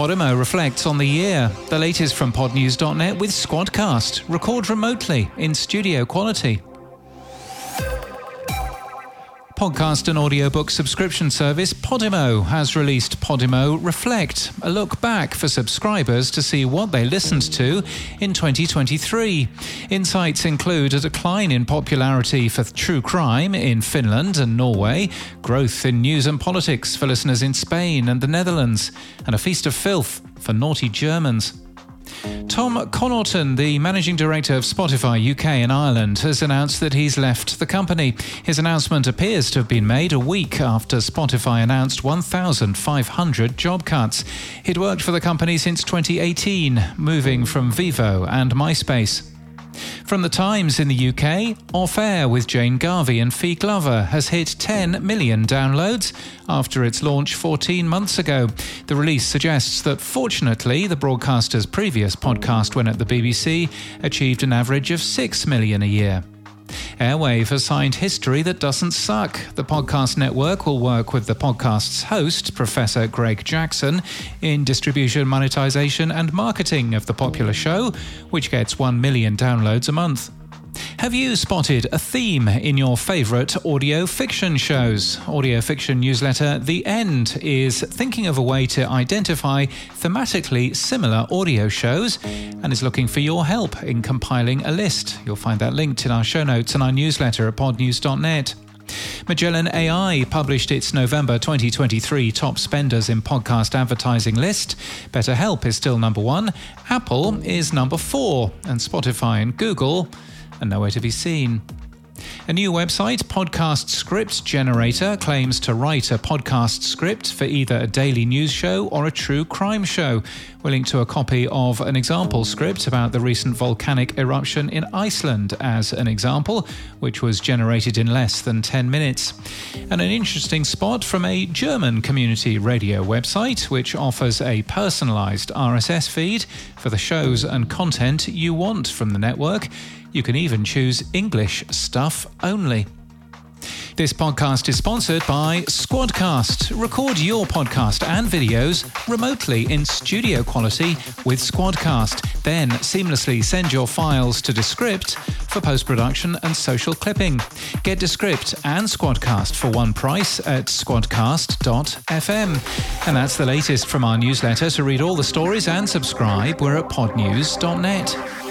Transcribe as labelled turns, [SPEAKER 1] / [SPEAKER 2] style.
[SPEAKER 1] Podimo reflects on the year. The latest from podnews.net with Squadcast. Record remotely in studio quality. Podcast and audiobook subscription service Podimo has released Podimo Reflect, a look back for subscribers to see what they listened to in 2023. Insights include a decline in popularity for true crime in Finland and Norway, growth in news and politics for listeners in Spain and the Netherlands, and a feast of filth for naughty Germans. Tom Connaughton, the managing director of Spotify UK and Ireland, has announced that he's left the company. His announcement appears to have been made a week after Spotify announced 1,500 job cuts. He'd worked for the company since 2018, moving from Vevo and MySpace. From the Times in the UK, Off Air with Jane Garvey and Fi Glover has hit 10 million downloads after its launch 14 months ago. The release suggests that fortunately, the broadcaster's previous podcast, when at the BBC, achieved an average of 6 million a year. Airwave has signed history that doesn't suck. The podcast network will work with the podcast's host, Professor Greg Jackson, in distribution, monetization, and marketing of the popular show, which gets 1 million downloads a month. Have you spotted a theme in your favourite audio fiction shows? Audio fiction newsletter The End is thinking of a way to identify thematically similar audio shows and is looking for your help in compiling a list. You'll find that linked in our show notes and our newsletter at podnews.net. Magellan AI published its November 2023 top spenders in podcast advertising list. BetterHelp is still number one, Apple is number four, and Spotify and Google are nowhere to be seen. A new website, Podcast Script Generator, claims to write a podcast script for either a daily news show or a true crime show. We'll link to a copy of an example script about the recent volcanic eruption in Iceland as an example, which was generated in less than 10 minutes. And an interesting spot from a German community radio website, which offers a personalized RSS feed for the shows and content you want from the network. You can even choose English stuff only. This podcast is sponsored by Squadcast. Record your podcast and videos remotely in studio quality with Squadcast. Then seamlessly send your files to Descript for post production and social clipping. Get Descript and Squadcast for one price at squadcast.fm. And that's the latest from our newsletter. To read all the stories and subscribe, we're at podnews.net.